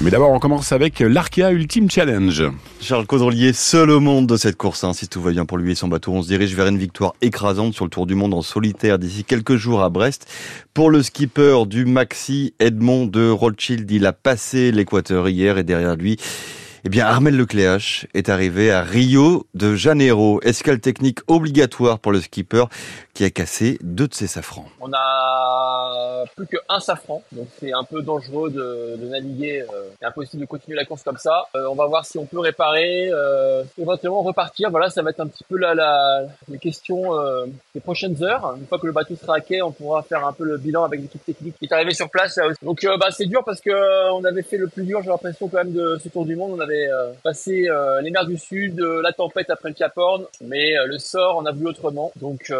Mais d'abord, on commence avec l'Arkea Ultimate Challenge. Charles Caudrelier, seul au monde de cette course. Hein. Si tout va bien pour lui et son bateau, on se dirige vers une victoire écrasante sur le Tour du Monde en solitaire d'ici quelques jours à Brest. Pour le skipper du Maxi, Edmond de Rothschild, il a passé l'équateur hier et derrière lui, eh bien, Armel Lecléache est arrivé à Rio de Janeiro. Escale technique obligatoire pour le skipper qui a cassé deux de ses safrans. On a plus qu'un safran, donc c'est un peu dangereux de, naviguer. Euh, c'est impossible de continuer la course comme ça. Euh, on va voir si on peut réparer, euh, éventuellement repartir. Voilà, ça va être un petit peu la, la les questions des prochaines heures. Une fois que le bateau sera à quai, on pourra faire un peu le bilan avec l'équipe technique qui est arrivée sur place. Donc, bah, c'est dur parce que on avait fait le plus dur. J'ai l'impression quand même de ce Tour du Monde. On avait euh, passé euh, les mers du Sud, euh, la tempête après le Cap Horn, mais le sort on a vu autrement. Donc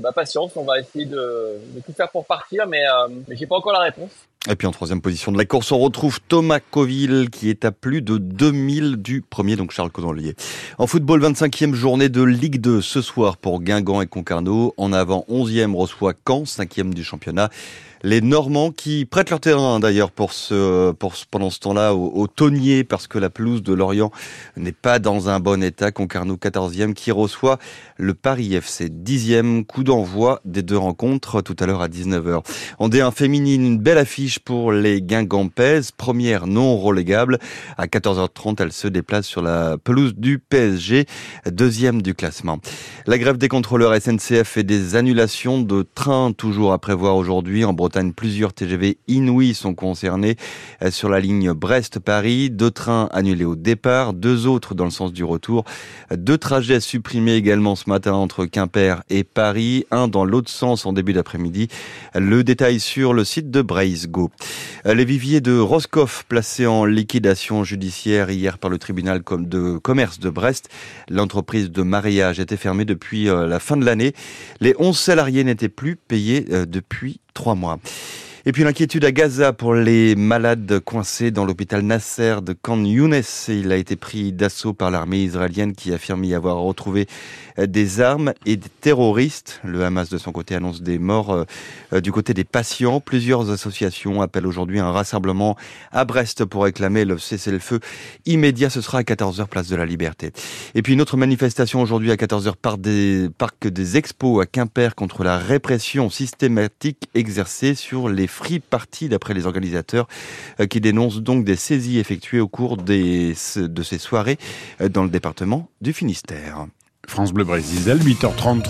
bah, patience, on va essayer de, de, tout faire pour partir, mais, mais j'ai pas encore la réponse. Et puis en troisième position de la course, on retrouve Thomas Coville qui est à plus de 2000 du premier, donc Charles Caudrelier. En football, 25e journée de Ligue 2 ce soir pour Guingamp et Concarneau. En avant, 11e reçoit Caen, 5e du championnat les Normands qui prêtent leur terrain d'ailleurs pour ce, pour pendant ce temps-là au, au Tonnier parce que la pelouse de Lorient n'est pas dans un bon état. Concarneau 14e qui reçoit le Paris FC 10e coup d'envoi des deux rencontres tout à l'heure à 19h. En D1 féminine, une belle affiche pour les Guingampaises, première non relégable. À 14h30, elle se déplace sur la pelouse du PSG, deuxième du classement. La grève des contrôleurs SNCF et des annulations de trains toujours à prévoir aujourd'hui en Bretagne. Plusieurs TGV inouïs sont concernés sur la ligne Brest-Paris. Deux trains annulés au départ, deux autres dans le sens du retour. Deux trajets supprimés également ce matin entre Quimper et Paris, un dans l'autre sens en début d'après-midi. Le détail sur le site de Braise Go. Les viviers de Roscoff placés en liquidation judiciaire hier par le tribunal de commerce de Brest. L'entreprise de mariage était fermée depuis euh, la fin de l'année. Les 11 salariés n'étaient plus payés euh, depuis trois mois. Et puis l'inquiétude à Gaza pour les malades coincés dans l'hôpital Nasser de Khan Younes. Il a été pris d'assaut par l'armée israélienne qui affirme y avoir retrouvé des armes et des terroristes. Le Hamas de son côté annonce des morts euh, du côté des patients. Plusieurs associations appellent aujourd'hui un rassemblement à Brest pour réclamer le cessez-le-feu immédiat. Ce sera à 14h place de la Liberté. Et puis une autre manifestation aujourd'hui à 14h par des parcs des expos à Quimper contre la répression systématique exercée sur les free party d'après les organisateurs euh, qui dénoncent donc des saisies effectuées au cours des, de ces soirées euh, dans le département du Finistère. France Bleu Brésil, 8h33.